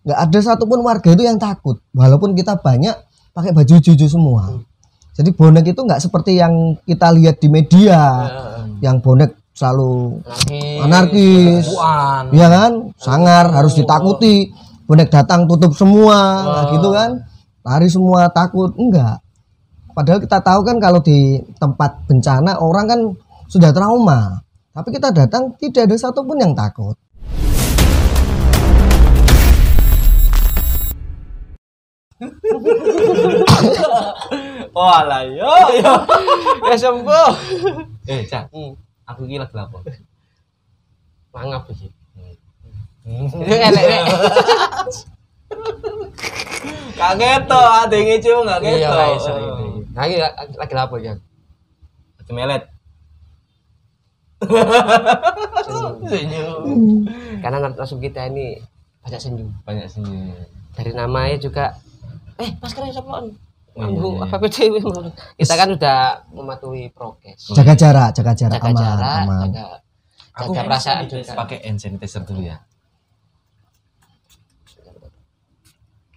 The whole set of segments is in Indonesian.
nggak ada satupun warga itu yang takut walaupun kita banyak pakai baju juju semua. Jadi bonek itu nggak seperti yang kita lihat di media. Yang bonek selalu Anarkis. anarkis. Ya kan? Sangar harus ditakuti. Bonek datang tutup semua. Nah, gitu kan? Lari semua takut. Enggak. Padahal kita tahu kan kalau di tempat bencana orang kan sudah trauma. Tapi kita datang tidak ada satupun yang takut Walah yo yo. Ya sembuh. Eh, Cak. Hmm. Aku iki lagi lapor. Mangap iki. Itu elek rek. Kaget to, ada yang ngecu enggak Iya, gitu. gak iso ini. Nah, iki lagi lapor ya. Lagi melet. Senyum. Karena langsung kita ini banyak senyum. Banyak senyum. Dari namanya juga eh maskernya. Oh, iya, Ambu iya. PDW Kita kan udah mematuhi prokes. jaga jarak jaga jarak Jaga aman jarak, aman jaga Aku jaga perasaan juga. pakai hand sanitizer dulu ya.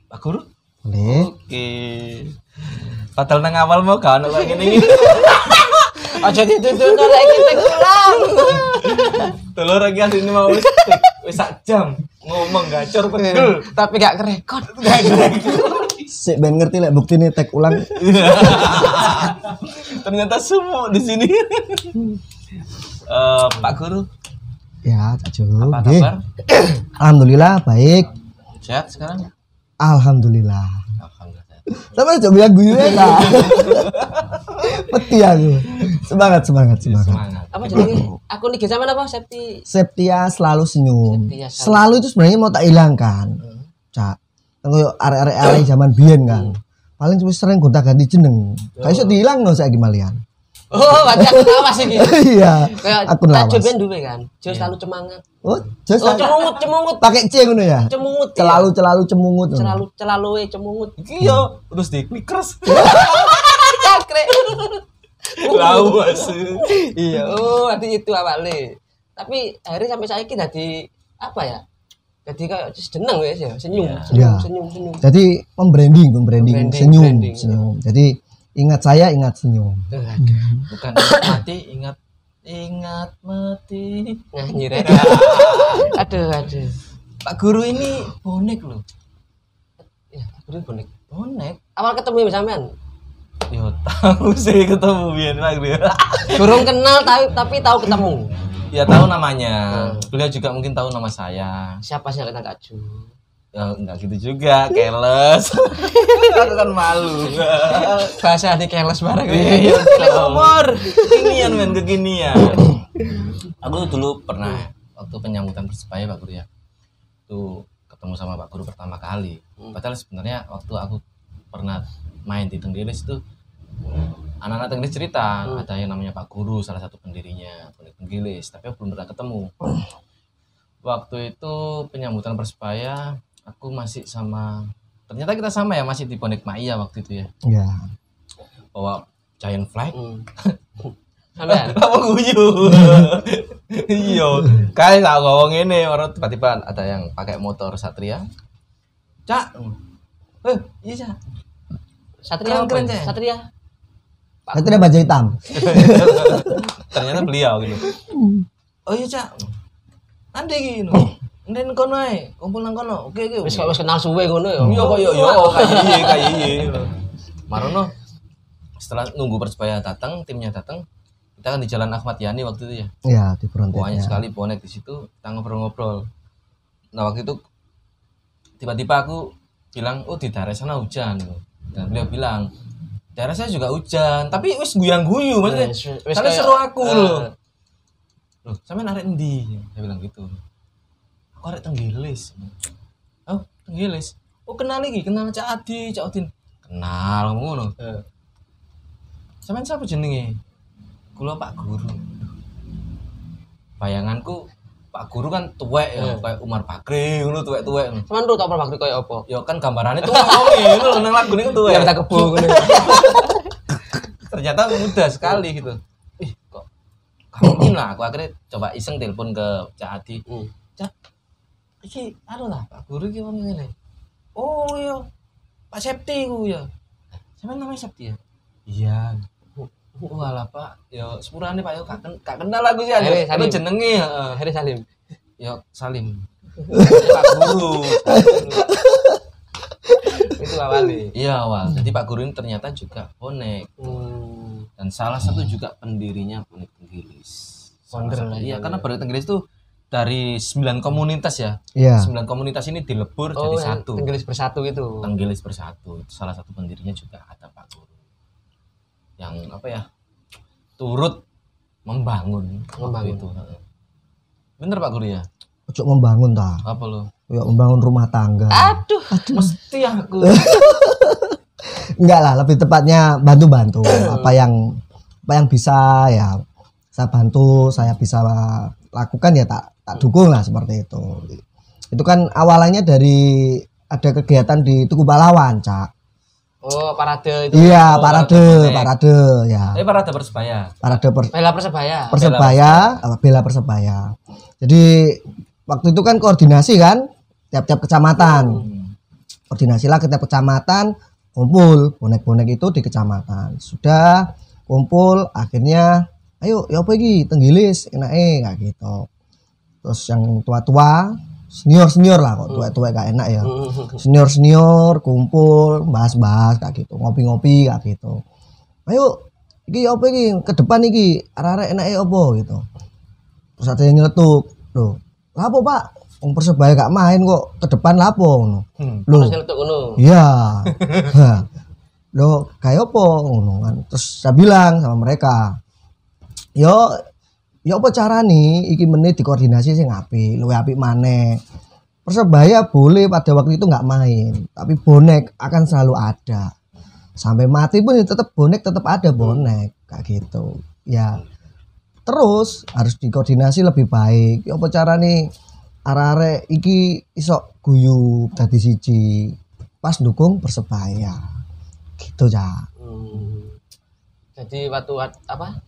Pak Guru? boleh Oke. Padahal nang awal mau kan kayak gini. Aja dituntun lagi kita ulang. Telur lagi asli ini mau wis wis sak jam ngomong gacor pegel. Tapi gak kerekod. Sik ben ngerti lek bukti nih tag ulang Ternyata semua di sini. Eh, Pak Guru, ya Cak Jo. apa kabar? alhamdulillah baik Sehat sekarang? alhamdulillah sama coba bilang guyu ya peti aku semangat semangat semangat Semangat. Apa jenenge? Aku nih zaman apa? Septi Septia selalu senyum. Septia selalu- selalu itu sebenarnya mau tak hilangkan. Cak. Kayak arek-arek arek zaman biyen kan. Paling cuma sering gonta ganti jeneng. Kayak iso dihilang no saiki malian. Oh, berarti aku lawas iki. Iya. Kayak Akun lawas. Tajud ben duwe kan. Jo selalu cemangat. Oh, jos Oh, cemungut, cemungut, pakai C ngono ya. cemungut. Selalu selalu cemungut. selalu selalu eh cemungut. Iki yo terus di clickers. Cakrek. Lawas. Iya, oh, berarti itu awalnya. Tapi akhirnya sampai saya kira di apa ya? Jadi kayak jeneng ya, ya, senyum, senyum, Iya. senyum, senyum. Jadi membranding, membranding, senyum, branding. senyum. Jadi ingat saya, ingat senyum. Bukan ingat mati, ingat ingat mati. Nyanyi rek. aduh, aduh. Pak Guru ini bonek loh. Ya, aku bonek. Bonek. Awal ketemu sampean. Yo tahu sih ketemu Bian Pak Guru. Burung kenal tapi tapi tahu ketemu. Ya tahu namanya. Beliau juga mungkin tahu nama saya. Siapa sih yang kenal Kak Ju? Ya enggak gitu juga, keles. Aku kan malu. Bahasa di keles bareng. Iya, Klik umur. Kekinian men kekinian. Aku tuh dulu pernah waktu penyambutan persebaya Pak Guru ya. Tuh ketemu sama Pak Guru pertama kali. Padahal sebenarnya waktu aku pernah main di Tenggilis itu anak-anak Tenggilis cerita ada yang namanya Pak Guru salah satu pendirinya Bonek Tenggilis tapi aku belum pernah ketemu. Waktu itu penyambutan persebaya aku masih sama ternyata kita sama ya masih di Bonek Maya waktu itu ya Ya. bawa giant flag Hmm. Sampean. apa guyu iya kayak tak ngomong ini orang tiba-tiba ada yang pakai motor satria cak eh iya cak Satria Keren, apa? keren. Satria. Itu ada baju hitam. ternyata beliau gitu. Oh iya cak. Nanti gini nanti kono ae kumpul nang kono. Oke oke Wis wis kenal suwe ngono ya. iya kok yo yo. Kayak iya kayak iya marono setelah nunggu persebaya datang timnya datang kita kan di jalan Ahmad Yani waktu itu ya. Ya, di banyak frontnya. sekali bonek di situ kita ngobrol-ngobrol. Nah waktu itu tiba-tiba aku bilang oh di daerah sana hujan. Dan beliau bilang daerah saya juga hujan tapi wis guyang guyu maksudnya Wis- kayak- seru aku eh, loh. Loh sampe narik endi? Saya bilang gitu. Aku arek tenggilis? Oh tenggilis. Oh kenal lagi kenal Cak Adi Cak Odin. Kenal ngono. Eh. sampean siapa jenenge? Kula Pak Guru. Bayanganku Pak Guru kan tuwek ya, kayak Umar Bakri ngono tuwek-tuwek. Cuman lu tau Pak Bakri koyo apa? Ya kan gambarannya tuwek wong ngono lho nang lagune kan tuwek. Ya kita kebo ngono. Ternyata mudah sekali gitu. Ih, kok mungkin lah aku akhirnya coba iseng telepon ke Cak Adi. Hmm. Cak, iki anu lah Pak Guru iki wong ngene. Oh iya. Pak Septi ku ya. Sampe namanya Septi ya? Iya. Walah Pak, ya sepurane Pak yo gak ken- gak kenal aku sih Eh. Aku Salim. jenenge heeh. Heri Salim Ya Salim. Pak Guru. itu awalnya Iya awal. Jadi Pak Guru ini ternyata juga bonek hmm. dan salah satu juga pendirinya bonek tenggilis. Founder Iya ya. karena bonek tenggilis itu dari sembilan komunitas ya. Iya. Sembilan komunitas ini dilebur oh jadi yang satu. Tenggelis bersatu itu Tenggilis bersatu. Salah satu pendirinya juga ada Pak Guru. Yang apa ya? Turut membangun, Membangun. itu. Bener Pak Guru ya? Ojo membangun ta. Apa lo? Ya membangun rumah tangga. aduh Mesti aku. Enggak lah, lebih tepatnya bantu-bantu apa yang apa yang bisa ya saya bantu, saya bisa lakukan ya tak tak dukung lah seperti itu. Itu kan awalnya dari ada kegiatan di Tugu Pahlawan, Cak. Oh parade itu Iya, Oh, parade, parade. parade ya. Tapi parade persebaya. Parade per- bela persebaya Persebaya, apa, bela Persebaya. Jadi waktu itu kan koordinasi kan tiap-tiap kecamatan. Hmm. Koordinasi lah ke tiap kecamatan, kumpul bonek-bonek itu di kecamatan. Sudah kumpul akhirnya ayo ya apa iki tenggilis enake kayak gitu. Terus yang tua-tua, senior-senior lah kok tua-tua gak enak ya. Hmm. Senior-senior kumpul bahas-bahas kayak gitu, ngopi-ngopi kayak gitu. Ayo iki ya apa iki ke depan iki arek-arek enake apa gitu. Terus ada yang nyeletuk, loh, lapo pak, Wong persebaya gak main kok ke depan lapo ngono. Hmm. Loh, terus nyeletuk ngono Iya. Loh, kayak apa ngono kan. Terus saya bilang sama mereka, "Yo, yo apa cara nih iki menit dikoordinasi sing apik, luwih apik maneh." Persebaya boleh pada waktu itu nggak main, tapi bonek akan selalu ada. Sampai mati pun ya tetap bonek tetap ada bonek kayak gitu. Ya. Terus harus dikoordinasi lebih baik. Ya apa cara nih arek-arek iki iso guyub dadi siji pas dukung persebaya gitu ya Hmm. jadi waktu apa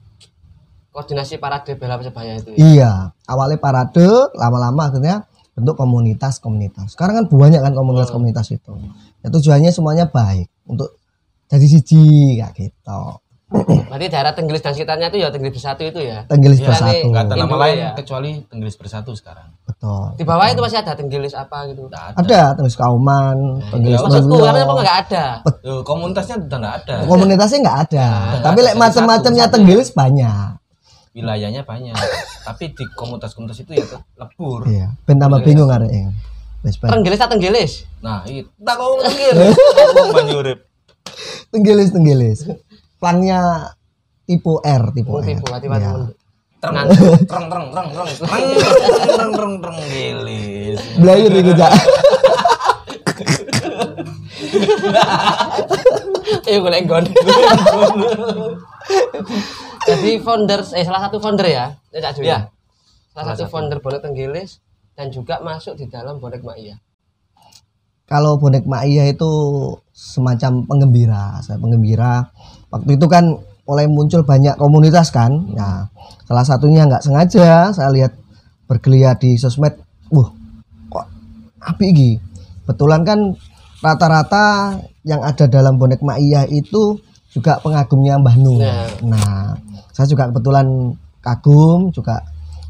koordinasi parade bela persebaya itu ya? iya awalnya parade lama-lama akhirnya bentuk komunitas-komunitas sekarang kan banyak kan komunitas-komunitas itu ya tujuannya semuanya baik untuk jadi siji kayak gitu berarti daerah Tenggelis dan sekitarnya itu ya Tenggelis bersatu itu ya tenggelis Iya, bersatu Nggak ada nama lain ya. kecuali Tenggilis Bersatu sekarang. betul di bawah itu masih ada Tenggelis apa gitu ada. ada tenggelis kauman tenggelis maksudku Nulyo. karena apa nggak ada Loh, komunitasnya udah nggak ada. komunitasnya nggak ada tapi macam-macamnya tenggelis banyak Wilayahnya banyak. Tapi di komunitas-komunitas itu ya lebur. iya ben tambah bingung arek yang wis ben. Tenggelis tak Tenggelis Nah, itu tak kau tenggil. Aku banyu urip. tenggelis tenggelis plannya tipe R tipe oh R tipu hati Iya. Tereng, tereng, tereng, tereng, tereng, tereng, tereng, tereng, tereng, gilis. Belajar iku jak. eh gue lenggon jadi founder eh salah satu founder ya ya Cak Jui? Ya. salah satu founder bonek Tenggelis dan juga masuk di dalam bonek Mak Iya Kalau bonek Mak Iya itu semacam penggembira, saya penggembira. Waktu itu kan mulai muncul banyak komunitas kan. Nah, salah satunya nggak sengaja saya lihat bergeliat di sosmed. Wah, kok api iki. Betulan kan rata-rata yang ada dalam bonek Mak Iya itu juga pengagumnya Mbah Nur. Nah. Nah, saya juga kebetulan kagum juga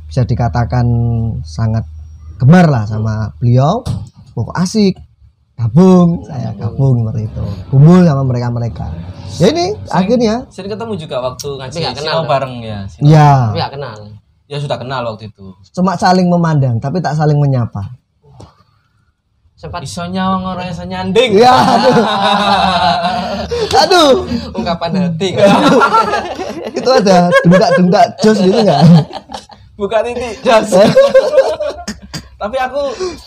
bisa dikatakan sangat gemar lah sama beliau. Pokok asik gabung saya gabung seperti itu kumpul sama mereka mereka ya ini akhirnya Sering ketemu juga waktu ngaji kenal, sinau kan? bareng ya. Sinau. ya tapi gak kenal Ya sudah kenal waktu itu. cuma saling memandang tapi tak saling menyapa sempat Iso nyawang orang yang nyanding. ya aduh ungkapan hati kan itu ada dengdak jos gitu nggak Bukan ini. Jas. Tapi aku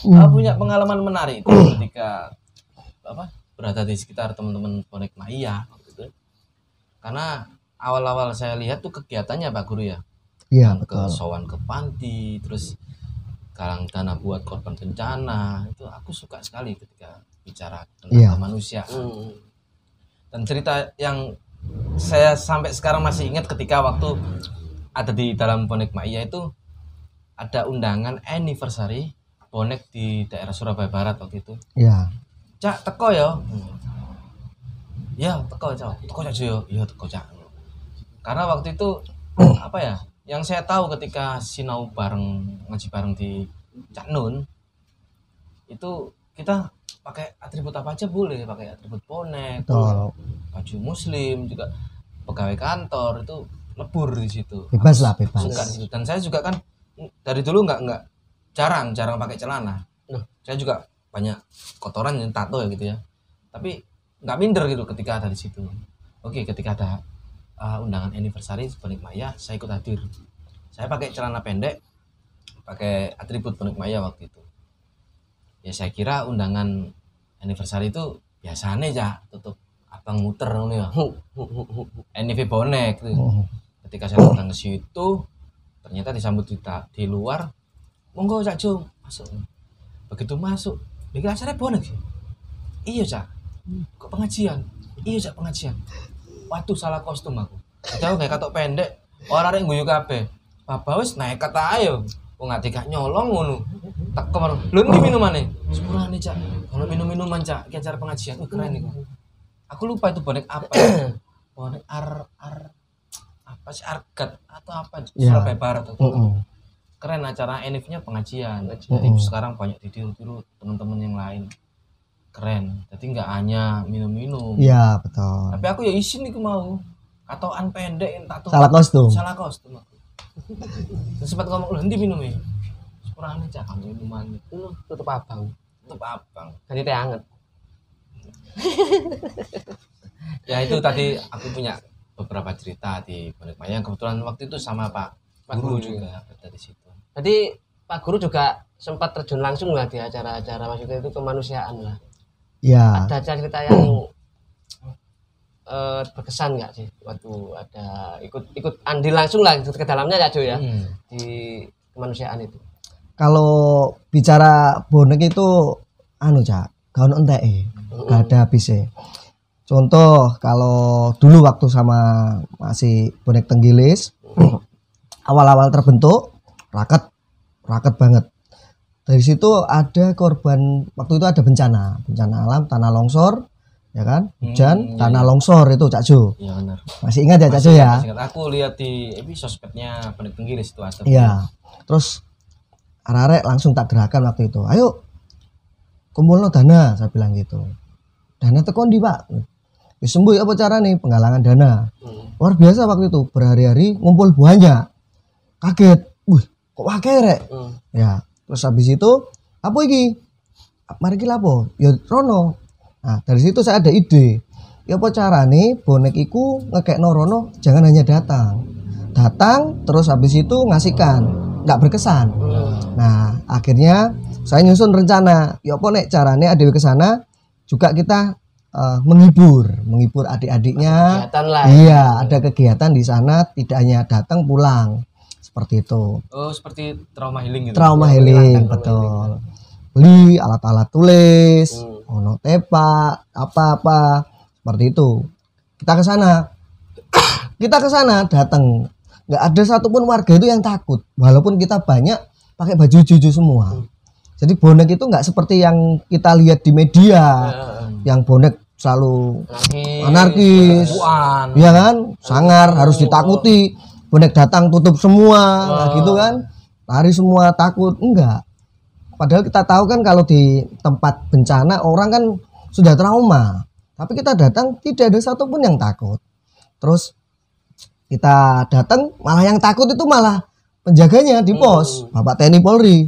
uh, punya pengalaman menarik itu ketika apa berada di sekitar teman-teman bonek Maya waktu itu. Karena awal-awal saya lihat tuh kegiatannya Pak Guru ya. iya ke betul sowan ke panti, terus galang dana buat korban bencana. Itu aku suka sekali ketika bicara tentang Iya. kemanusiaan. Hmm. Dan cerita yang saya sampai sekarang masih ingat ketika waktu ada di dalam bonek Maya itu ada undangan anniversary bonek di daerah Surabaya Barat waktu itu. Ya cak teko ya? Ya teko cak. Teko cak yo iya teko cak. Karena waktu itu apa ya yang saya tahu ketika sinau bareng ngaji bareng di Cak Nun itu kita pakai atribut apa aja boleh pakai atribut bonek betul. baju muslim juga pegawai kantor itu lebur di situ. Bebas lah bebas. suka di situ. dan saya juga kan dari dulu nggak nggak jarang jarang pakai celana. Loh. saya juga banyak kotoran yang tato ya gitu ya. Tapi nggak minder gitu ketika ada di situ. Oke ketika ada uh, undangan anniversary Bonek Maya saya ikut hadir. Saya pakai celana pendek pakai atribut Bonek Maya waktu itu ya saya kira undangan anniversary itu biasanya ya tutup abang muter ngono ya. Anniversary bonek gitu Oh, ketika saya datang ke situ ternyata disambut di, di luar monggo cak Jo masuk. Begitu masuk ini acara bonek sih iya cak. Kok pengajian? Iya cak pengajian. Waduh salah kostum aku. Jauh kayak katok pendek orang yang guyu kabeh. Bapak wis naik kata ayo Wong ngati gak nyolong ngono. Tak kemar. Lho ndi minumane? Sepurane, Cak. Kalau minum-minuman, Cak, ki acara pengajian. Wih, keren iku. Aku lupa itu bonek apa. bonek ar ar apa sih argat atau apa Ya. Surabaya Barat atau mm-mm. keren acara enif-nya pengajian. Jadi Mm-mm. sekarang banyak ditiru-tiru teman-teman yang lain. Keren. Jadi nggak hanya minum-minum. Iya betul. Tapi aku ya isin iku mau. Katoan pendek yang tato. Salah kostum. Salah kostum aku. Sempat ngomong, "Lho, ndi minum ya?" Kurangnya cak kamu minuman Lu tutup abang. tutup abang. Ganti teh anget. Ya itu tadi aku punya beberapa cerita di Bonek Maya. Kebetulan waktu itu sama Pak Pak Guru Guru, juga ada di situ. Tadi Pak Guru juga sempat terjun langsung lah di acara-acara maksudnya itu kemanusiaan lah. Iya. Ada cerita yang eh, berkesan nggak sih waktu ada ikut ikut andil langsung lah ke dalamnya ya Jo ya Hmm. di kemanusiaan itu. Kalau bicara bonek itu anu cak, gak ono enteke, gak ada habisnya. Contoh kalau dulu waktu sama masih bonek tenggilis, awal-awal terbentuk raket, raket banget. Dari situ ada korban waktu itu ada bencana, bencana alam, tanah longsor, ya kan, hujan, Hmm, tanah iya. longsor itu Cak Jo. Benar. Masih ingat ya Cak Jo ya? masih ingat. Aku lihat di eh, sosmednya Bonek Tenggilis itu ada. Iya. Terus arek langsung tak gerakan waktu itu. Ayo kumpul dana, saya bilang gitu. Dana tekon di pak. Wis sembuh apa cara nih penggalangan dana. Hmm. Luar biasa waktu itu berhari-hari ngumpul banyak. Kaget. Wih, kok wakil rek? Hmm. Ya. Terus habis itu apa iki? Mari kita apa? Ya Rono. Nah, dari situ saya ada ide. Ya apa cara nih bonek iku ngekek Rono jangan hanya datang. Datang terus habis itu ngasihkan, nggak berkesan. Nah, akhirnya saya nyusun rencana. Ya apa nek carane ada ke sana juga kita eh, menghibur, menghibur adik-adiknya. Kegiatan lah. Iya, ada kegiatan di sana tidak hanya datang pulang. Seperti itu. Oh, seperti trauma healing gitu. Trauma Ya, healing, trauma betul. Beli alat-alat tulis, Hmm. ono tepa, apa-apa seperti itu. Kita ke sana. kita ke sana datang. Nggak ada satupun warga itu yang takut, walaupun kita banyak pakai baju juju semua. Jadi bonek itu nggak seperti yang kita lihat di media, yang bonek selalu Anarkis. anarkis. Iya kan? Sangar harus ditakuti. Bonek datang tutup semua, nah, gitu kan? Lari semua takut. Enggak. Padahal kita tahu kan kalau di tempat bencana orang kan sudah trauma. Tapi kita datang tidak ada satupun yang takut. Terus kita datang malah yang takut itu malah penjaganya di pos, Bapak TNI Polri.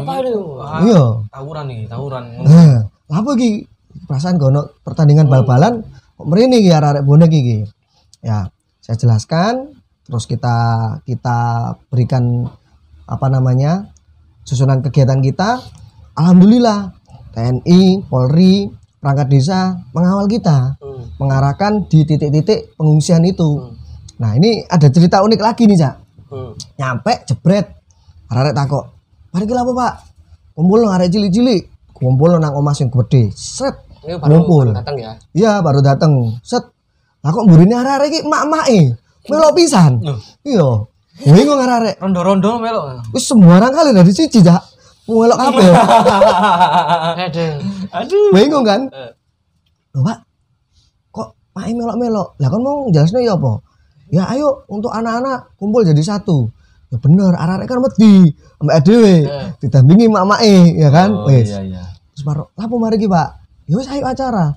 Apa itu? Iya. Tawuran nih, tawuran. Nah, apa iki? Perasaan gono pertandingan bal-balan kok mrene iki arek bonek iki. Ya, saya jelaskan terus kita kita berikan apa namanya? susunan kegiatan kita. Alhamdulillah TNI, Polri, perangkat desa mengawal kita, Hmm. mengarahkan di titik-titik pengungsian itu. Hmm. Nah, ini ada cerita unik lagi nih, Cak Hmm. nyampe jebret arek takok mari kita apa pak kumpul nang arek cilik-cilik kumpul nang omah sing gede set Ini baru, Ngumpul. baru datang ya. iya baru dateng set lah kok mburine arek iki mak-make melok pisan Loh. iya bingung arek Rondo-rondo melok. wis sembarang kali dari siji dak Melok kabeh. Aduh. Aduh. Bingung kan? Eh. Loh, Pak. Kok Pak melok-melok? Lah kan mau jelasnya ya apa? Ya ayo untuk anak-anak kumpul jadi satu. Ya bener, arek kan wedi mbak dhewe Eh. didampingi mak-make ya kan? Oh, Wes. iya iya. Terus baru lapo mari ki, Pak. Ya wis ayo acara.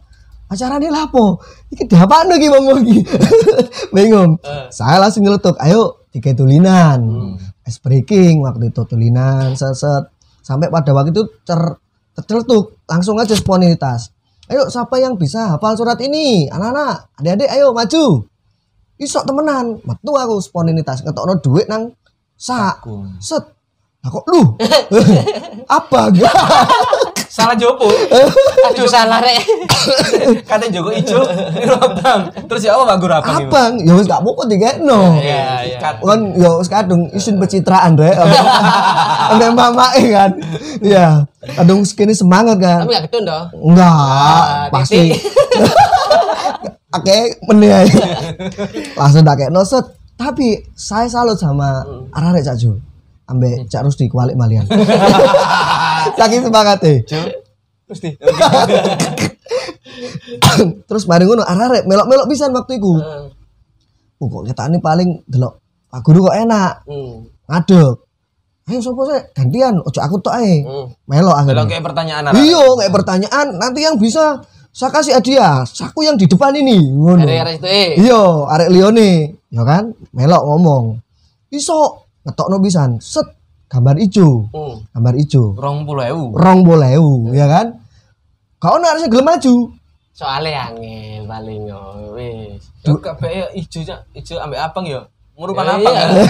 Acara ini lapo? Iki diapakno ki wong iki? Bingung. Eh. Saya langsung nyeletuk, ayo tiga tulinan. Ice breaking waktu itu tulinan seset sampai pada waktu itu ter terceletuk langsung aja spontanitas. Ayo siapa yang bisa hafal surat ini? Anak-anak, adik-adik ayo maju. Isok temenan, metu aku spontanitas ngetokno duit nang sak. Aku. Set. Lah kok lu? Apa enggak? Salah Jopo. Aduh salah rek. Katanya Joko Ijo, ini abang. Terus ya apa Pak Guru abang? ini? Abang, ya wis gak apa-apa digekno. Iya, iya. Kat- kan ya wis kadung isin pencitraan rek ambek mamake kan iya kadung sekini semangat kan Tapi gak ketun toh. enggak Ah, pasti. oke meneh langsung tak kayak noset tapi saya salut sama arek Cak Jo ambek Cak Rusdi kualik malian. Saking semangat e. Terus nih. terus mari ngono arek melok-melok pisan waktu iku. Heeh. oh, kok ketane paling delok Pak Guru kok enak. Hmm. ngadeg. Ayo sopo sih? Gantian ojo aku tok ae. Hmm. melok kayak pertanyaan iya kayak pertanyaan nanti yang bisa saya kasih hadiah saku yang di depan ini ngono eh. iya arek lione ya kan melok ngomong iso ngetokno pisan set gambar ijo Hmm. gambar ijo Rong puluh ewu. rong bolewu ya kan kau harusnya gelem maju Soalnya angin paling yo wis. Ya kabeh ijo ijo ambek abang ya. Ngurupan Ya, abang iya. ya.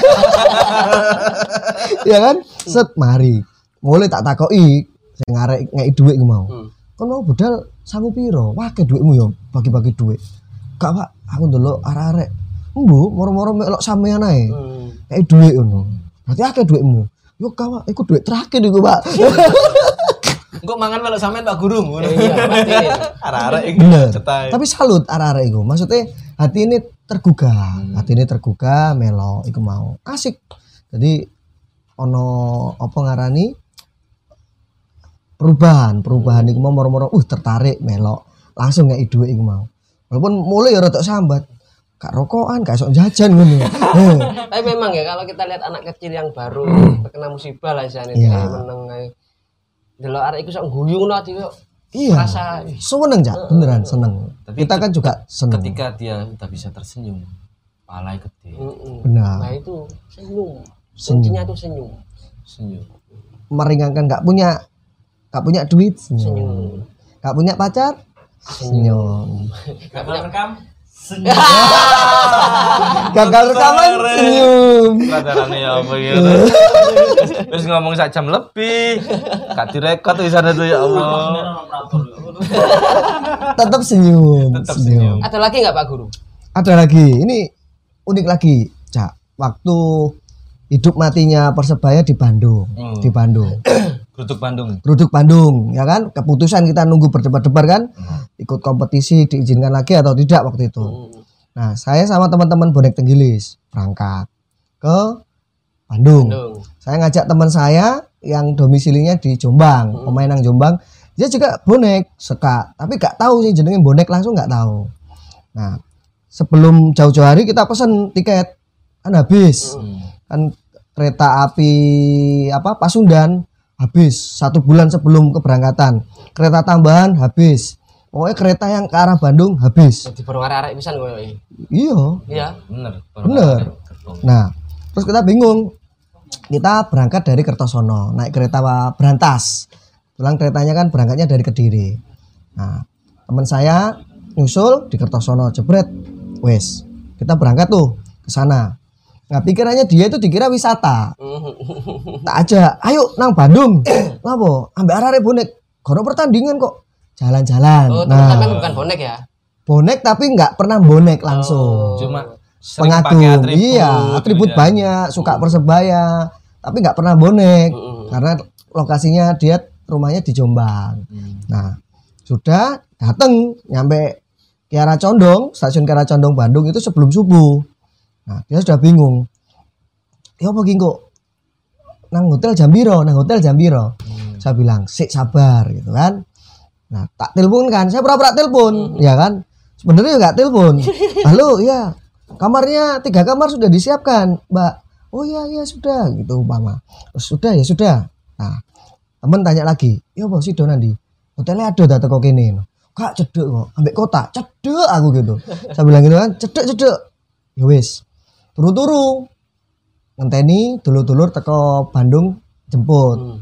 ya kan set mari mulai tak takoki sing arek ngeki dhuwit ku mau Hmm. kon mau budal sanggup piro? Wake duitmu yo bagi-bagi duit. Gak pak. Aku ndelok arek-arek. Embu moro-moro melok sampean ae. Hmm. kayak duit ngono. Berarti akeh duitmu. Yo gak pak. Iku duit terakhir iku pak. Engko mangan melok sampean Pak Guru ngono. Iya, pasti. Arek-arek cetai. tapi salut arek-arek iku. Maksudnya hati ini tergugah. Hati ini tergugah melo iku mau. Asik. Jadi ono apa ngarani perubahan perubahan iku mau moro-moro uh tertarik melo langsung nggak duit iku mau walaupun mulai ya rada sambat kak rokokan kak sok jajan ngono Eh, Tapi memang ya kalau kita lihat anak kecil yang baru terkena musibah lah isane Iya. kayak meneng delok arek iku sok guyu ngono kok. iya Rasa seneng cak beneran seneng Tapi kita kan juga seneng Ketika dia udah bisa tersenyum, palai gede. Benar. Nah itu senyum. Senyum. Kuncinya tuh senyum. senyum. meringankan nggak punya nggak punya duit senyum Senyum. nggak punya pacar senyum Gak pernah rekam? gagal rekaman senyum Pelajarannya ya apa gitu. Terus ngomong sak jam lebih. Gak direkod di sana tuh ya Allah. tetap senyum Tetap senyum. Ada lagi nggak Pak Guru? ada lagi ini unik lagi cak waktu hidup matinya persebaya di Bandung Hmm. di Bandung Geruduk Bandung. Ruduk Bandung ya kan? Keputusan kita nunggu berdebar-debar kan? Ikut kompetisi diizinkan lagi atau tidak waktu itu? Hmm. nah saya sama teman-teman bonek tenggilis berangkat ke Bandung. Bandung. saya ngajak teman saya yang domisilinya di Jombang pemain nang Jombang. Dia juga bonek seka tapi gak tahu sih jenenge bonek langsung nggak tahu. Nah sebelum jauh-jauh hari kita pesen tiket. Kan habis. Kan kereta api apa Pasundan habis satu bulan sebelum keberangkatan kereta tambahan habis pokoknya kereta yang ke arah Bandung habis Di arek pisan koyo iya Iya. Bener. Bener. Nah, terus kita bingung. Kita berangkat dari Kertosono, naik kereta berantas. Pulang keretanya kan berangkatnya dari Kediri. Nah, teman saya nyusul di Kertosono, jebret. Wes, kita berangkat tuh ke sana. Nah, pikirannya dia itu dikira wisata. Tak aja, ayo nang Bandung. Lapo, ambek arek bonek. Kono pertandingan kok. Jalan-jalan. Oh, nah, sampean bukan bonek ya? bonek tapi nggak pernah bonek langsung Cuma sering pakai pengagum atribut. iya atribut gitu ya. banyak suka persebaya tapi nggak pernah bonek Mm-mm. karena lokasinya dia rumahnya di Jombang Hmm. nah sudah dateng nyampe Kiara Condong stasiun Kiara Condong Bandung itu sebelum subuh nah dia sudah bingung ya apa kok nang hotel Jambiro nang hotel Jambiro Saya bilang, "Sik sabar." gitu kan. Nah, tak telepon kan, saya pura-pura telepon, ya kan. Sebenarnya nggak telepon. Halo, ya. Kamarnya tiga kamar sudah disiapkan, Mbak. Oh iya iya sudah gitu umpama. Terus sudah ya sudah. Nah, temen tanya lagi, "Ya apa sih nanti?" Hotelnya ada tak teko kene. Kak cedek kok, ambek kota, cedek aku gitu. Saya bilang gitu kan, cedek cedek. Ya wis. Turu-turu. Ngenteni dulur-dulur teko Bandung jemput. Hmm.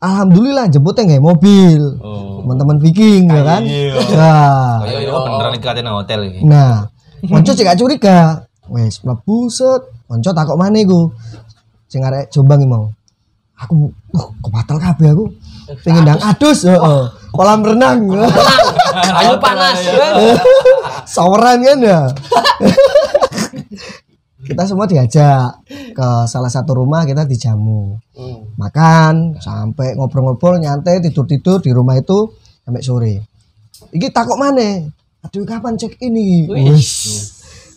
Alhamdulillah jemputnya nggak mobil. Oh. Teman-teman Viking ya kan. Iya. Nah, Kayak oh, beneran dikatain hotel iki. nah, Konco cek curiga. Wes, mlebu set. Konco takok mana iku? Sing arek Jombang iki mau. Aku uh, kebatal kabeh aku. Pengen ndang adus, heeh. Kolam renang. Ayo panas. Saweran kan ya. kita semua diajak ke salah satu rumah kita dijamu. Hmm. makan sampai ngobrol-ngobrol nyantai tidur-tidur di rumah itu sampai sore. Iki takut mana aduh kapan cek ini? Wis.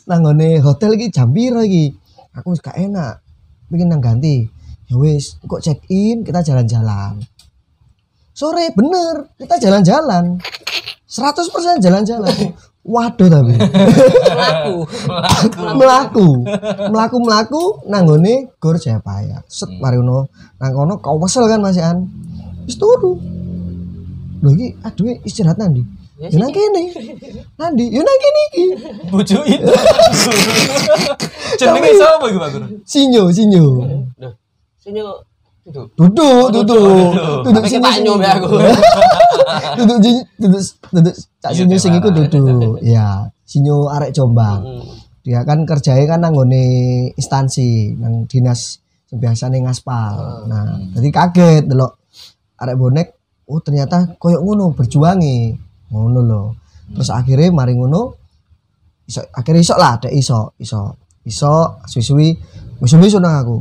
Nanggone hotel iki jam piro iki? Aku wis gak enak. Pengen nang ganti. Ya wis kok check in kita jalan-jalan. Sore bener kita jalan-jalan. 100% jalan-jalan waduh tapi. Melaku. melaku. Melaku. Melaku. Nanggone gor Jayapaya set mari ngono. Nang kono kau wesel kan Mas An wis turu. Lho iki aduh istirahat nandi Ya ya nang kene. Nandi ya nang kene iki. Bojo itu. Jenenge sapa iku Pak Guru? sinyo sinyo. Loh, sini itu. duduk. duduk. Duduk Tapi sinyo kita nyum ya aku. duduk duduk duduk cak sinyo sing iku duduk. Ya sinyo arek Jombang. Hmm. dia kan kerjanya kan nanggone instansi nang dinas biasane ngaspal. Nah jadi kaget delok arek bonek oh ternyata koyok ngono berjuangi. Ngono loh terus akhirnya mari ngono iso akhirnya iso lah ada iso iso iso suwi-suwi wis wis nang aku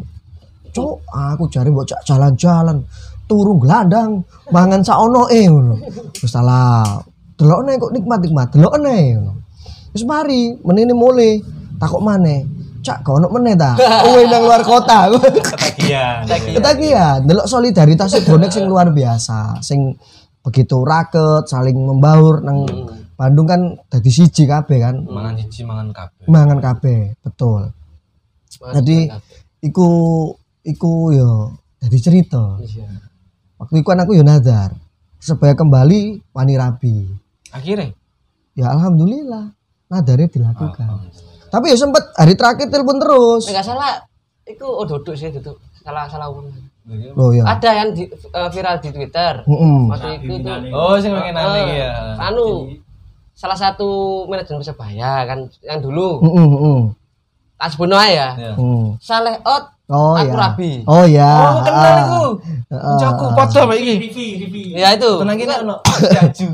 cuk aku jare mbok jak jalan-jalan turu gelandang mangan saono eh ngono terus salah delokne kok nikmat-nikmat delokne ngono Wis mari, menene mulai. Takok maneh. Cak, gak ono meneh ta? Kowe nang luar kota. Ketagihan. Ketagihan, delok solidaritas bonek sing luar biasa, sing begitu raket, saling membaur nang Bandung kan dadi siji kabeh kan. Mangan siji mangan kabeh. Mangan kabeh, betul. Jadi iku iku yo jadi cerita. Iya. Waktu iku kan aku yo nazar. Supaya kembali wani rabi. Akhirnya Ya alhamdulillah nadarnya dilakukan. Alhamdulillah. Tapi ya sempet hari terakhir telepon terus. Enggak salah. Iku oh duduk sih duduk. Salah salah umum. Oh ya. Ada yang di, eh, viral di Twitter. Mm-mm. Waktu itu tuh Oh, sing nanya iki ya. anu salah satu manajemen Persebaya kan yang dulu Mm-mm, mm-mm. tas bunuh ya Ya. Mm. Saleh Out Oh aku ya. Rabi Oh ya. Oh, kenal Ah. iku. Heeh. Jago padha Pak iki. ya itu Tenang kene ono jaju.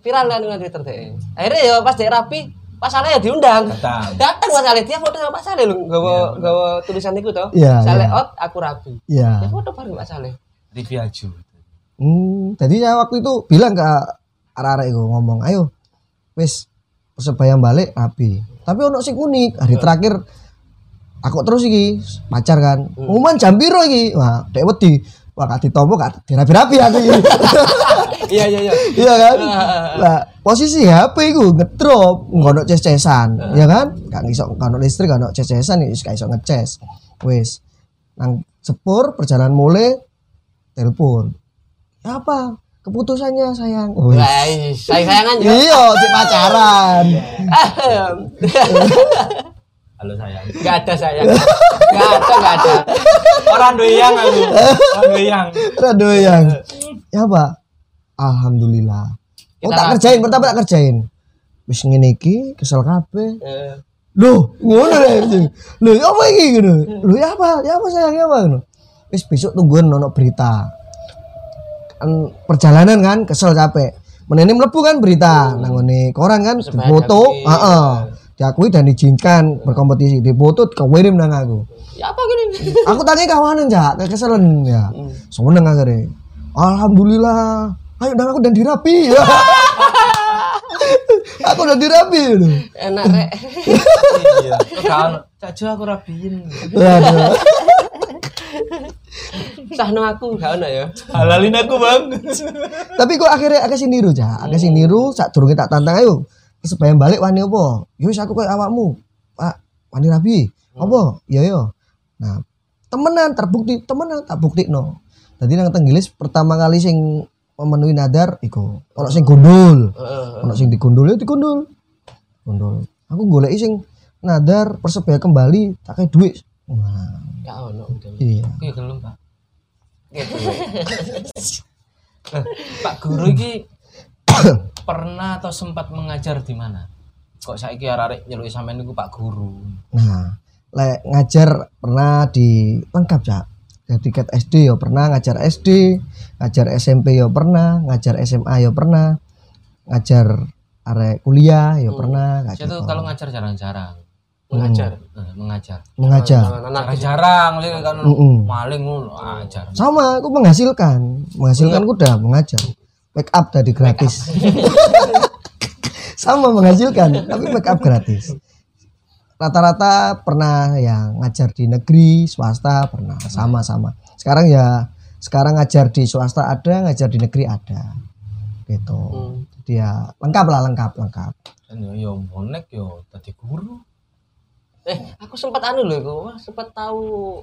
Viral kan di Twitter deh akhirnya ya pas dia rapi Pak Saleh ya diundang Datang. datang Pak Saleh dia foto sama Pak Saleh lu gawa gawa tulisan itu toh Iya, Saleh iya. Out aku Rabi Iya. ya foto bareng Pak Saleh Rivi Aju. Hmm, jadi saya waktu itu bilang ke arah-arah itu ngomong, ayo, wis persebaya balik rapi. Tapi ono sing unik hari terakhir aku terus iki pacar kan, umuman jam piro iki, wah dek wedi, wah gak ditompo gak dirapi-rapi aku iki. iya iya iya iya kan? Lah posisi HP iku ngedrop, ngono ces-cesan, ya kan? Gak iso ngono listrik, gak ono ces-cesan wis gak iso ngeces. Wis nang sepur perjalanan mulai telepon. Ya apa? Keputusannya sayang. Wis. Guys, sayang sayangan juga. Iya, cek pacaran. Halo sayang. Gak ada sayang. Gak ada, gak ada. Orang doyang aku. Orang doyang. Aduh yang. Ya apa? Alhamdulillah. Oh Kita tak kerjain, pertama tak kerjain. Wis ngene iki kesel kabeh. Eh, Loh, ngono deh. Loh, ya apa iki ngono? Loh, ya apa? Ya apa sayang, ya apa ngono? Wis besok tungguin ono berita. Kan perjalanan kan kesel capek. Menene mlebu kan berita nang ngene koran kan foto, heeh. Diakui dan diizinkan berkompetisi. Dipoto kewirim nang aku. Ya apa gini? Aku tanya kawanan jak, keselen ya. Seneng akhirnya. Alhamdulillah. Ayo dan aku dan dirapi. aku udah dirapi. Enak rek. Iya. Ono. Cajo aku rapiin. Sahno aku gak ono ya Halalin aku, Bang. Tapi kok akhirnya akeh sing niru, Cak. Akeh sing niru sak durunge tak tantang ayo. Sebaya balik wani apa? Yo wis aku koyo awakmu. Pak, wani rabi. Apa? Ya yo. Nah, temenan terbukti, temenan tak buktikno. Dadi nang Tenggilis pertama kali sing memenuhi nadar iku ono sing. Heeh. Ono sing digondol ya digondol. Gondol. Aku goleki sing nadar persebaya kembali tak kayak duit. Wah, gak ono iya. Aku ya gelem, Pak. gitu Eh, Pak Guru iki pernah atau sempat mengajar di mana? Kok saiki arek nyeluki sampean niku Pak Guru. Nah, lek ngajar pernah di lengkap cak. Jadi ket SD yo pernah ngajar SD, ngajar SMP yo pernah, ngajar SMA yo pernah, ngajar arek kuliah yo pernah. kayak Saya tuh gitu. kalau ngajar jarang-jarang. mengajar Eh, mengajar. mengajar. anak Jarang-jarang lihat kan Mm-mm. maling ngono ajar. Sama, aku menghasilkan, menghasilkan aku udah mengajar. Make up tadi gratis. Sama menghasilkan, tapi make up gratis. Rata-rata pernah ya ngajar di negeri, swasta pernah, sama-sama. Sekarang ya, sekarang ngajar di swasta ada, ngajar di negeri ada, gitu. Hmm. Jadi ya lengkap lah, lengkap, lengkap. Dan yo yo bonek yo tadi guru. eh aku sempat anu loh aku sempat tahu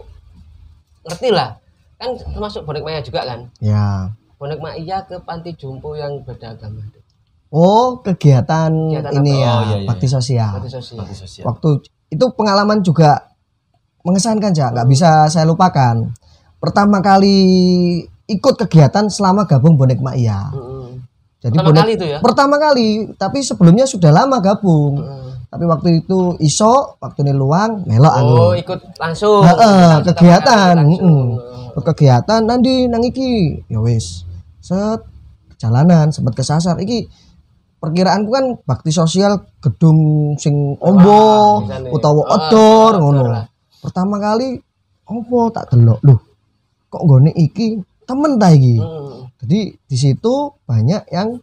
ngerti lah kan termasuk bonek maya juga kan Ya. Bonek maya ke panti jompo yang beda agama Oh, kegiatan, Kegiatan ini apa? ya, Oh, iya, iya, bakti sosial. panti sosial. Bakti sosial. waktu itu pengalaman juga mengesankan ya nggak bisa saya lupakan. Pertama kali ikut kegiatan selama gabung bonek Maya Mm-mm. jadi pertama bonek kali itu ya? Pertama kali tapi sebelumnya sudah lama gabung. Mm. tapi waktu itu iso waktu ini luang melok aku oh ikut langsung. Heeh, Langsung kegiatan, langsung. Ikut kegiatan nanti nang iki. Ya wis set jalanan sempat kesasar. Iki perkiraanku kan bakti sosial gedung sing ombo utawa outdoor outdoor ngono. lah. pertama kali opo tak delok. Loh kok gone iki? Temen ta iki? Mm. jadi di situ banyak yang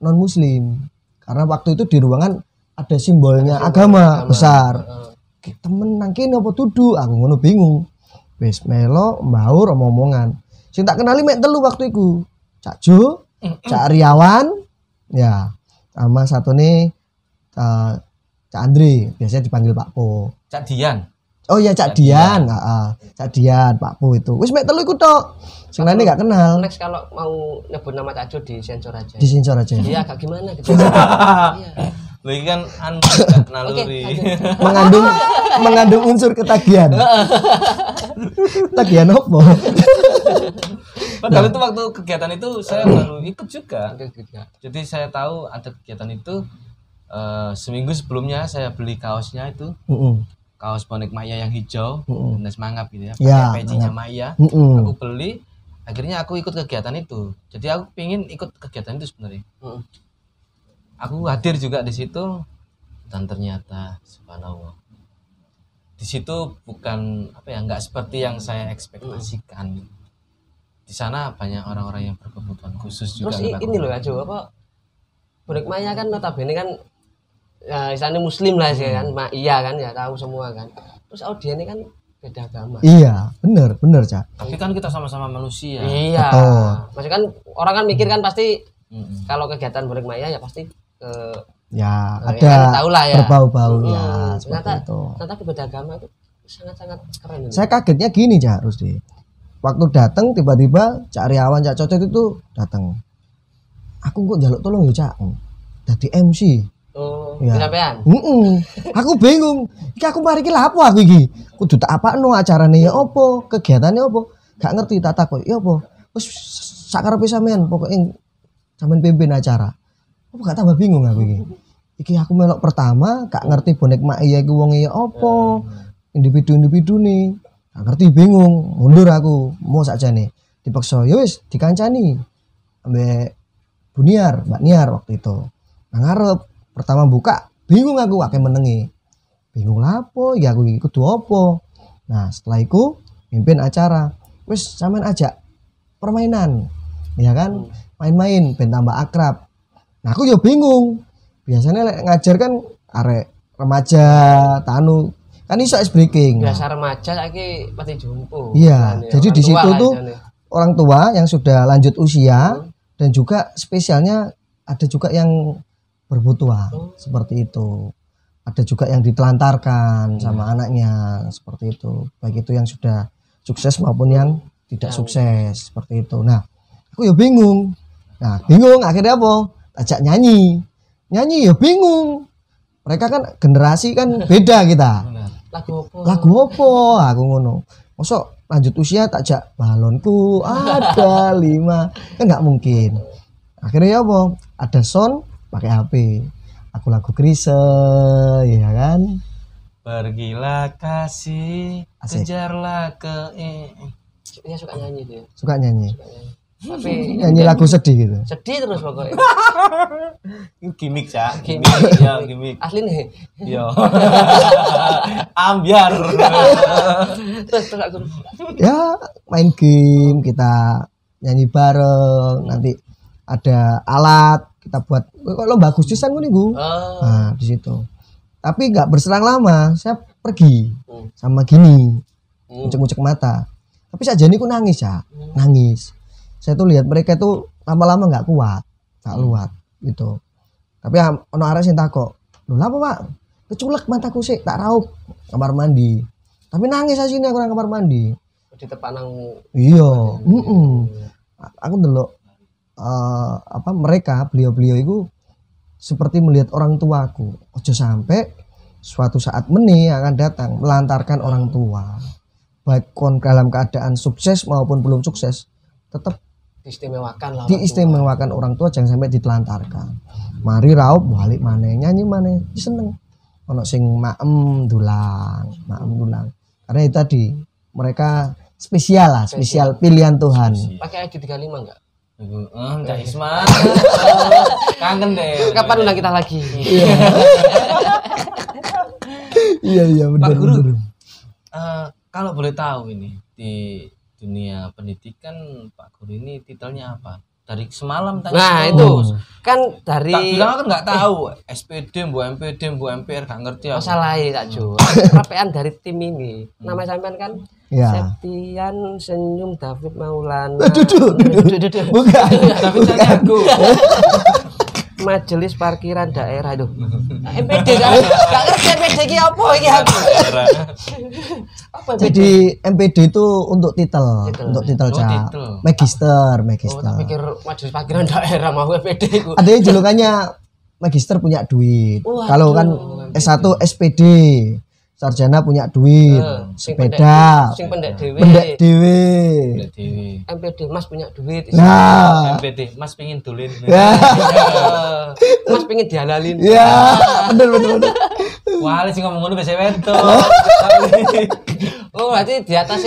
non muslim karena waktu itu di ruangan ada simbolnya agama, besar. Heeh. temen nang kene apa dudu aku ngono bingung. Wis melo mbaur omong-omongan sing tak kenali mek telu waktu iku. Cak Jo Cak Riawan ya sama satu nih eh, Cak Andri biasanya dipanggil Pak Po. Cak Dian. oh iya Cak Dian heeh Cak Dian Pak Po itu. Wis mek telu iku tok. Sing lainnya gak kenal. Next kalau mau nyebut nama Cak Jo di sensor aja. Disensor aja. Iya agak gimana gitu. Iya. Lagi kan anu Cak, oke naluri. lanjut. mengandung mengandung unsur ketagihan. Tagihan apa Padahal itu waktu kegiatan itu saya baru ikut juga. Ya. Jadi saya tahu ada kegiatan itu eh, seminggu sebelumnya saya beli kaosnya itu Heeh. kaos bonek Maya yang hijau Mm-mm. dan mangap gitu ya Ya, pakai pecinya Maya Heeh. aku beli akhirnya aku ikut kegiatan itu jadi aku pengen ikut kegiatan itu sebenarnya Mm. aku hadir juga di situ dan ternyata subhanallah di situ bukan apa ya nggak seperti yang saya ekspektasikan di sana banyak orang-orang yang berkebutuhan khusus juga Terus i- ini loh ya Jo, apa Bonek Maya kan notabene kan ya istilahnya muslim lah sih kan, Ma, iya kan ya tahu semua kan. Terus audiennya kan beda agama. iya bener bener Cak tapi kan kita sama-sama manusia Iya. Betul. Maksudnya kan orang kan mikir kan pasti Mm-mm. kalau kegiatan Bonek Maya ya pasti ke ya Nah, ada ya tahu lah ya. berbau-bau ya Hmm, seperti ternyata itu ternyata beda agama itu sangat-sangat keren ini. saya kagetnya gini Cak Rusdi waktu datang tiba-tiba Cak Riawan Cak Cocet itu datang aku kok jaluk tolong ya Cak? Jadi MC Oh, Ya. kecapean. Mm-mm. aku bingung. Iki aku mari iki lha apa aku iki? Kudu tak apakno acarane ya apa? Kegiatannya apa? Gak ngerti tak takut ya apa? Wis sakarepe sampean pokoknya sampean pimpin acara. Apa gak tambah bingung aku iki? Iki aku melok pertama gak ngerti bonek mak iya iki wong iya apa? Individu-individu nih ngerti bingung. Mundur aku. Mau saja nih dipaksa ya wis dikancani. Ambek Buniar Mbak Niar waktu itu. Nah ngarep pertama buka bingung aku akeh menengi. Bingung lapo ya aku kudu apa? Nah setelah itu mimpin acara. Wis sampean ajak permainan ya kan? Main-main ben tambah akrab. Nah aku ya bingung. Biasanya ngajar kan arek remaja tanu kan iso ice breaking Nah, biasa remaja lagi mati jumpo Iya, Kan, jadi di situ tuh istilahnya. orang tua yang sudah lanjut usia dan juga spesialnya ada juga yang berbutuhan seperti itu. Ada juga yang ditelantarkan sama anaknya seperti itu. Baik itu yang sudah sukses maupun yang tidak sukses seperti itu. Nah, aku ya bingung. Nah, bingung akhirnya apa? Ajak nyanyi. Nyanyi ya bingung. Mereka kan generasi kan beda kita Benar. Lagu apa? Lagu apa? Aku ngono. Mosok lanjut usia tak jak balonku ada lima. Kan nggak mungkin. Akhirnya ya apa? Ada sound pakai HP aku lagu Krise ya kan? Pergilah kasih, Asik. kejarlah ke dia suka nyanyi dia. Suka nyanyi. Suka nyanyi. Tapi nyanyi lagu sedih gitu sedih terus pokoknya Ini gimmick, Cak. Gimmick. Ya, gimmick. asli nih Yo. Ambiar. terus terus aku ya main game kita nyanyi bareng nanti ada alat kita buat kok lomba Agustusan gue nih oh nah di situ tapi nggak berserang lama saya pergi Hmm. sama gini Hmm. ngucek-ngucek mata tapi saja ini aku nangis ya nangis saya tuh lihat mereka tuh lama-lama nggak kuat nggak luat gitu. Tapi ono arek sing takok lho lha apa pak? Keculek mataku sih tak raup kamar mandi. Tapi nangis aja sini aku nang kamar mandi. Di depan nang iya mm aku delok eh, apa mereka beliau-beliau itu seperti melihat orang tuaku. Ojo sampai suatu saat meni akan datang melantarkan orang tua. Baik kon dalam keadaan sukses maupun belum sukses tetap diistimewakan lah diistimewakan orang tua jangan sampai ditelantarkan. Mari raup balik mana nyanyi mana seneng. Ono sing maem dulang maem dulang. Karena itu tadi mereka spesial lah spesial. pilihan Tuhan. Pakai ID 35 enggak Cak Isma. Kangen deh. kapan undang kita lagi? Iya. Iya benar Pak Guru. benar Eh, kalau boleh tahu ini di dunia pendidikan Pak Guru ini titelnya apa? Dari semalam tanya. nah terus. itu kan Tak dari bilang kan nggak tahu. SPD, Bu MPD, Bu MPR gak ngerti aku. masalah ini tak Jo rapean dari tim ini nama sampean kan ya Septian Senyum David Maulana Duh, duh, duh, Duh, duh, duh. bukan Tapi tanya aku. Majelis Parkiran Daerah itu. MPD kan gak ngerti MPD iki apa iki aku apa MPD jadi MPD itu untuk titel Titel. untuk titel Oh, cak. magister oh magister. tak pikir Majelis Parkiran Daerah mau MPD ku ada yang julukannya magister punya duit. Kalau kan S1 SPD sarjana punya duit sing sepeda. sing pendek dhewe pendek dewe. MPD Mas punya duit nah MPD, Mas pingin dulin. ya. Eh, Mas pengen dihalalin. Ya bener bener bener Wah, sih ngomong ngono biasa wedo. oh berarti di atas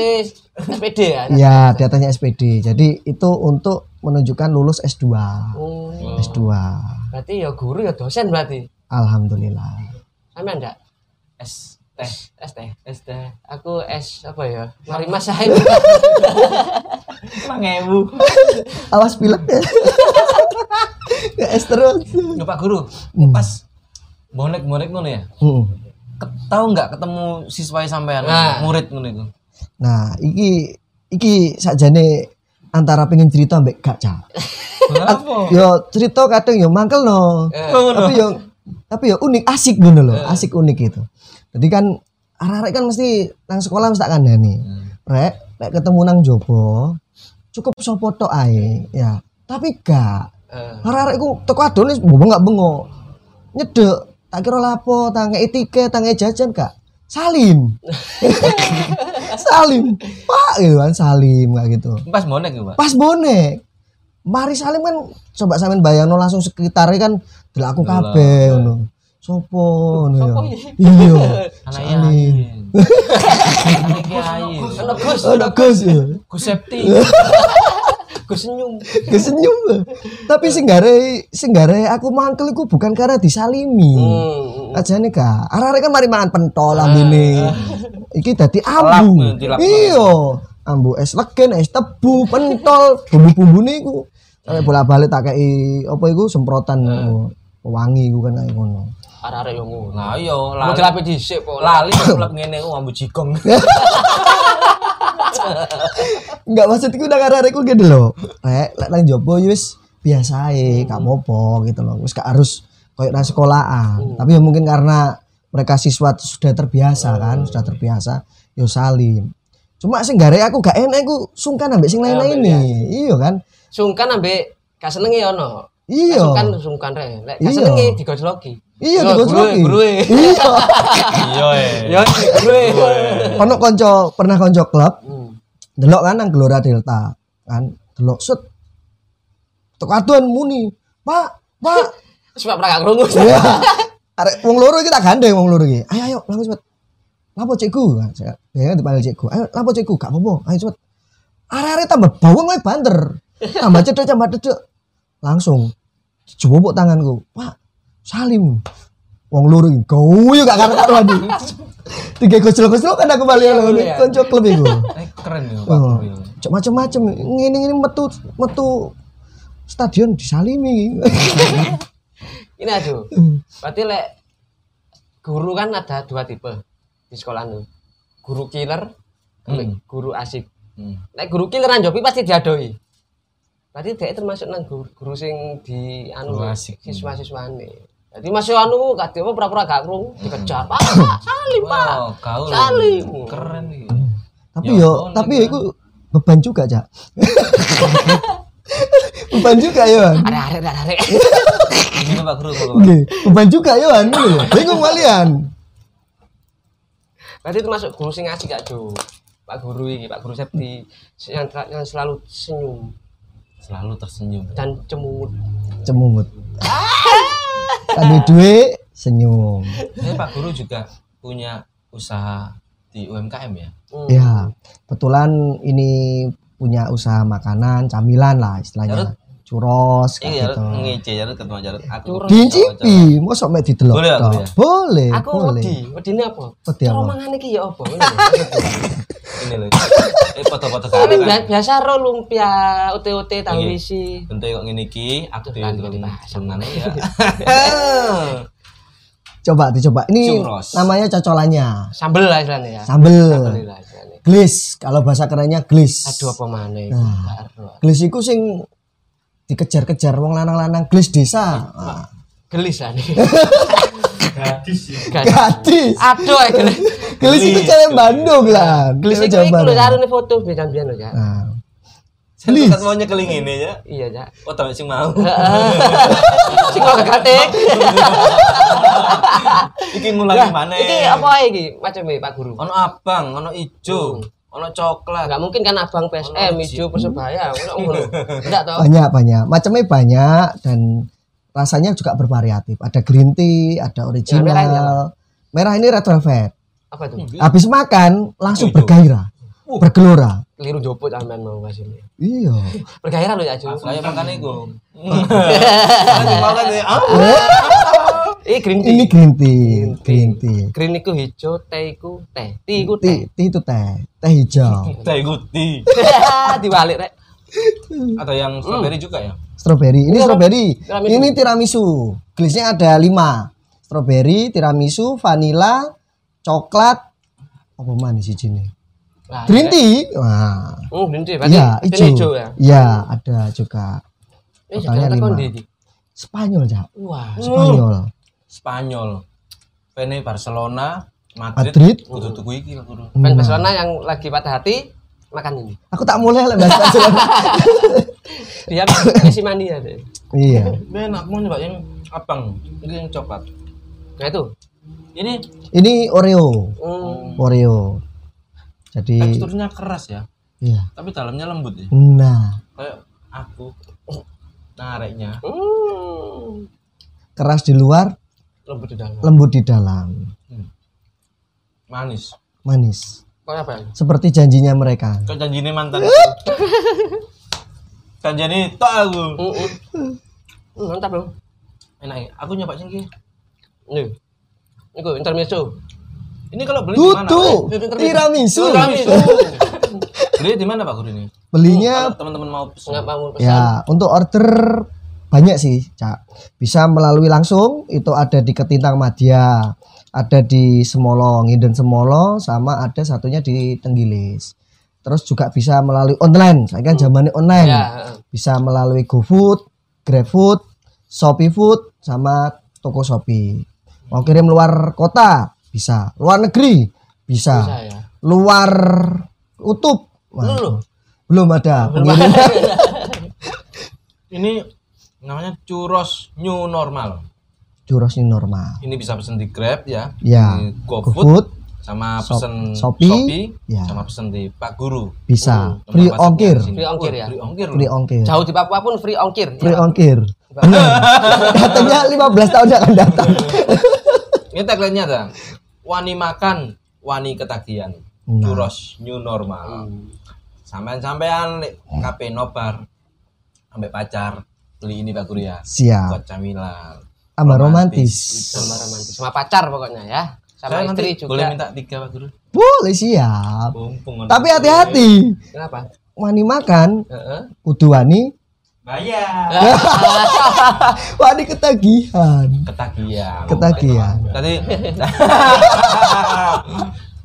SPD ya? Ya di atasnya SPD jadi itu untuk menunjukkan lulus S2 oh. S2 berarti ya guru ya dosen berarti? Alhamdulillah. Sama enggak S teh S teh S teh aku S apa ya mari mas sahib mangewu. awas pilek ya ya S terus Ya Pak Guru, ini pas bonek-bonek ngono ya. Hmm. Tahu nggak ketemu siswa sampean Nah. murid ngono iku. nah iki iki sakjane antara pengen cerita mbek gak Kenapa? yo cerita kadang yo mangkel no Eh. tapi yo tapi yo unik asik ngono loh asik unik gitu jadi kan arek-arek kan mesti nang sekolah mesti tak kandhani. Rek rek ketemu nang jobo cukup sopo tok ae ya. Tapi gak. Eh, arek-arek ku teko adone bengok bengok. Nyedek tak kira lapo tak ngei tiket tak ngei jajan gak. Salim. Salim. Pak gitu kan salim kayak gitu. Pas bonek ya, Pak. pas bonek. Mari salim kan coba sampean bayangno langsung sekitarnya kan delaku kabeh ngono sopo ngono ya? Iya. Anak salim yayin. Anak yayin. Ono Gus, oh Gus ya? Gus Septi. Gus senyum. kesenyum tapi singgare singgare aku mangkel iku bukan karena disalimi. Hmm. aja nih kak arek kan mari mangan pentol ambune iki dadi ambu. iya ambu es legen es tebu pentol bumbu-bumbu iku. Sampai bola balik tak kei apa iku semprotan oh wangi ku kan ngono arek-arek yo ngono Nah, iya, mau lali. dirapi dhisik po Lali klub ngene ku ambu jigong. Enggak maksudku udah aku gini loh. Rek, lek nang jopo ya wis biasa ae, gak apa-apa gitu loh. Wis gak harus koyo nang sekolahan. Tapi ya mungkin karena mereka siswa sudah terbiasa kan, sudah terbiasa yo salim. Cuma sing gare aku gak enak aku sungkan ambek sing lain-lain nih. Iya kan? sungkan ambek gak senenge ono Iya. sungkan sungkan re lek gak Iya. senenge digojloki Iya, digojloki. gurue. Iya. Iya, eh. ya gue Ono konco pernah konco klub, Hmm. delok kan nang Gelora Delta kan, delok set. Tok aduan muni. Pak, Pak, Sebab pernah gak krungu. Iya. Arek wong loro iki tak gandeng wong loro iki. Ayo ayo langsung cepet. Lapo cikgu? Saya ya dipanggil cikgu. Ayo lapo cikgu? Gak apa-apa. Ayo cepet. Arek-arek tambah bawang wae banter. Tambah cedek tambah cedek. Langsung jebobok tanganku. Pak, Salim. Wong loro iki goyo gak karo-karo adi. Tiga gojol-gojol kan aku balik lho Iya. konco klub iku. Eh, keren ya, Pak Oh, cok macem-macem ngene-ngene metu metu stadion disalimi. Ini aja. Berarti lek guru kan ada dua tipe di sekolah nu. Guru killer, Hmm. guru asik. Hmm. Lek guru killer Jopi pasti diadoi. Berarti dia termasuk nang guru, guru sing di anu siswa-siswane. Jadi masih anu gak apa pura-pura gak krungu dikejar. Pak, salim, Pak. Wow, Salim. keren iki. tapi Ya yo tapi yo iku beban juga cak beban juga yo An. Arek-arek arek. Ini Pak Guru Nggih, beban juga lho. bingung kalian Berarti termasuk guru sing asik gak, Jo? Pak guru ini, Pak guru Septi yang, yang selalu senyum selalu tersenyum. dan cemungut. cemungut tadi duit senyum Tapi Pak Guru juga punya usaha di UMKM ya. Hmm. ya kebetulan ini punya usaha makanan camilan lah istilahnya Jarut. curos Iya, kayak Jarut gitu ngece Jarut ketemu Jarut. Aku diincipi mosok mek didelok Boleh, tok. ya? boleh Aku boleh wedi, wedine apa? Wedi apa? mangan iki ya apa? Ini lho. ini loh. Foto-foto Tapi karo kan. bia- biasa ro lumpia, UT-UT tahu Iya. isi. Bentuk kok ngene iki, aku kan, senengane ya. coba dicoba ini Churros. namanya cocolannya Sambel lah istilahnya ya. sambel Sambel lah istilahnya. glis kalau bahasa kerennya glis Aduh apa maneh. Nah. Glis iku sing dikejar-kejar wong lanang-lanang glis desa Ah, Gelis lah nih. Gadis ya. Gadis. Aduh, eh, gelis. glis itu cewek Bandung lah Gelis itu Jawa iku lho jarune foto biyen-biyen lho ya. nah Saya Glis. kan maunya keling ini ya. Iya, ya. Oh, tapi sing mau. Sing kok gatek. Iki ngulangi mana? Iki apa iki macam Pak Guru? Ono abang, ono ijo, ono coklat. Enggak mungkin kan abang PSM, hijau Persebaya, ngono ngono. Enggak toh? banyak banyak macamnya banyak dan rasanya juga bervariatif ada green tea ada original merah ini apa? merah ini red velvet Apa tuh? habis makan langsung Itu. bergairah bergelora Keliru jopot sampean mau kasih ini. iya Bergairah lho ya, Ju. Saya makan iku. Makan ya. Ini green tea. ini green tea green tea Green iku hijau, teh iku teh. Tea iku teh. tea, tea itu teh teh hijau Teh guti. Dibalik rek. Atau yang strawberry juga ya? strawberry ini strawberry tiramisu. ini tiramisu gelisnya ada lima strawberry tiramisu vanilla coklat apa manis di sini Nah, green rek. tea wah Hmm, green tea. Berarti Iya, ini hijau. hijau ya. Iya, ada juga. Ini Totalnya lima. di. Spanyol, Cak. Wah. Spanyol. Spanyol. Pene Barcelona, Madrid. Madrid. Kudu tuku iki Barcelona yang lagi patah hati makan ini. Aku tak mulai lah bahas Barcelona. Dia Messi mania deh. iya. Ben, aku mau nyoba yang abang. Ini yang coklat. Nah itu. Ini Ini Oreo. Hmm. Oreo. Jadi, teksturnya keras ya, iya. tapi dalamnya lembut ya. Nah, Kayak aku nareknya. Hmm. keras di luar, Lembut di dalam. lembut di dalam. Manis. Manis. Apa? Seperti janjinya mereka. Kok janjine mantan Janjine tok aku. Mantap loh. Enak ya. Aku nyoba sing iki. Nih. Iku intermezzo. Ini kalau beli di mana? Tutu, Itu tiramisu. Tiramisu. Beli di mana Pak Guru ini? Belinya Kalau teman-teman mau pesen. Enggak mau pesan. ya untuk order banyak sih cak. Bisa melalui langsung itu ada di Ketintang Madya ada di Semolo Nginden Semolo sama ada satunya di Tenggilis. Terus juga bisa melalui online saya kan zamannya online. Ya, bisa melalui GoFood, GrabFood, Shopee Food sama toko Shopee. Mau kirim luar kota bisa, luar negeri bisa, bisa ya. luar utub Wah, Belum. belum ada. Ini namanya churros new normal. Churros ini normal. Ini bisa pesen di Grab ya. Ya, Di GoFood GoFood sama Shop- pesen Shopee, Shopee, ya. sama pesen di Pak Guru. bisa, Nomor free ongkir. Free ongkir ya? Free ongkir. free ongkir, Jauh di Papua pun free ongkir. free Ya. ongkir. Benar. Katanya 15 tahun akan datang. Ini tagline-nya ada. Wani makan, wani ketagihan. Nah. Churros new normal. Sampean-sampean nek KP nobar sampai pacar beli ini Pak Guru ya. Siap. Buat camilan. Tambah romantis. Sama romantis. Sama pacar pokoknya ya. Sama Saya istri juga. boleh minta tiga Pak Guru. Boleh siap. Mumpung Tapi hati-hati. Kenapa? Wani makan, Heeh. kudu wani, Bayar. wani ketagihan. ketagihan. Ketagihan. Tadi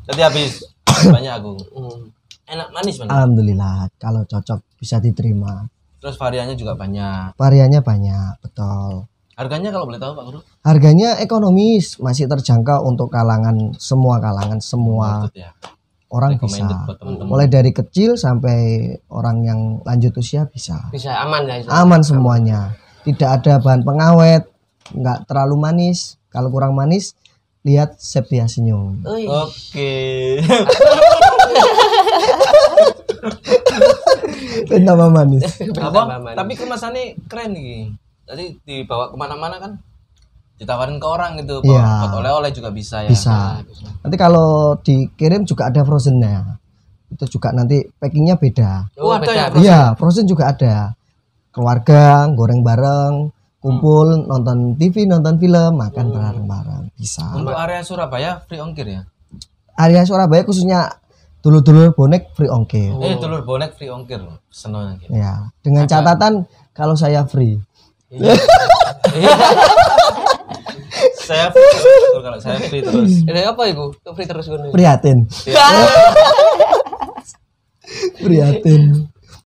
Tadi habis banyak aku. Hmm. Enak manis banget. Alhamdulillah kalau cocok bisa diterima. Terus variannya juga banyak. Variannya banyak, betul. Harganya kalau boleh tahu Pak Guru? Harganya ekonomis, masih terjangkau untuk kalangan semua kalangan, semua it ya. orang bisa. buat teman-teman. Mulai dari kecil sampai orang yang lanjut usia bisa. Bisa aman ya. Aman semuanya. Tidak ada bahan pengawet, nggak terlalu manis. Kalau kurang manis, lihat Septia senyum. Oke. Dan tambah manis. Apa? Tapi kemasannya keren nih. Tadi dibawa ke mana-mana kan? Ditawarin ke orang gitu. Iya. buat oleh-oleh juga bisa ya. Bisa. Nanti kalau dikirim juga ada frozennya. Itu juga nanti packingnya beda. Oh, Oh, ada beda. ya, Iya, frozen juga ada. Keluarga goreng bareng, kumpul nonton TV, nonton film, makan bareng-bareng bisa. Untuk area Surabaya free ongkir ya. Area Surabaya khususnya dulur-dulur bonek free ongkir. Eh, telur bonek free ongkir loh. Seneng gitu. Ya, dengan catatan kalau saya free. saya free terus, kalau saya free terus. Ini apa itu? Free terus ngono. Prihatin. Prihatin.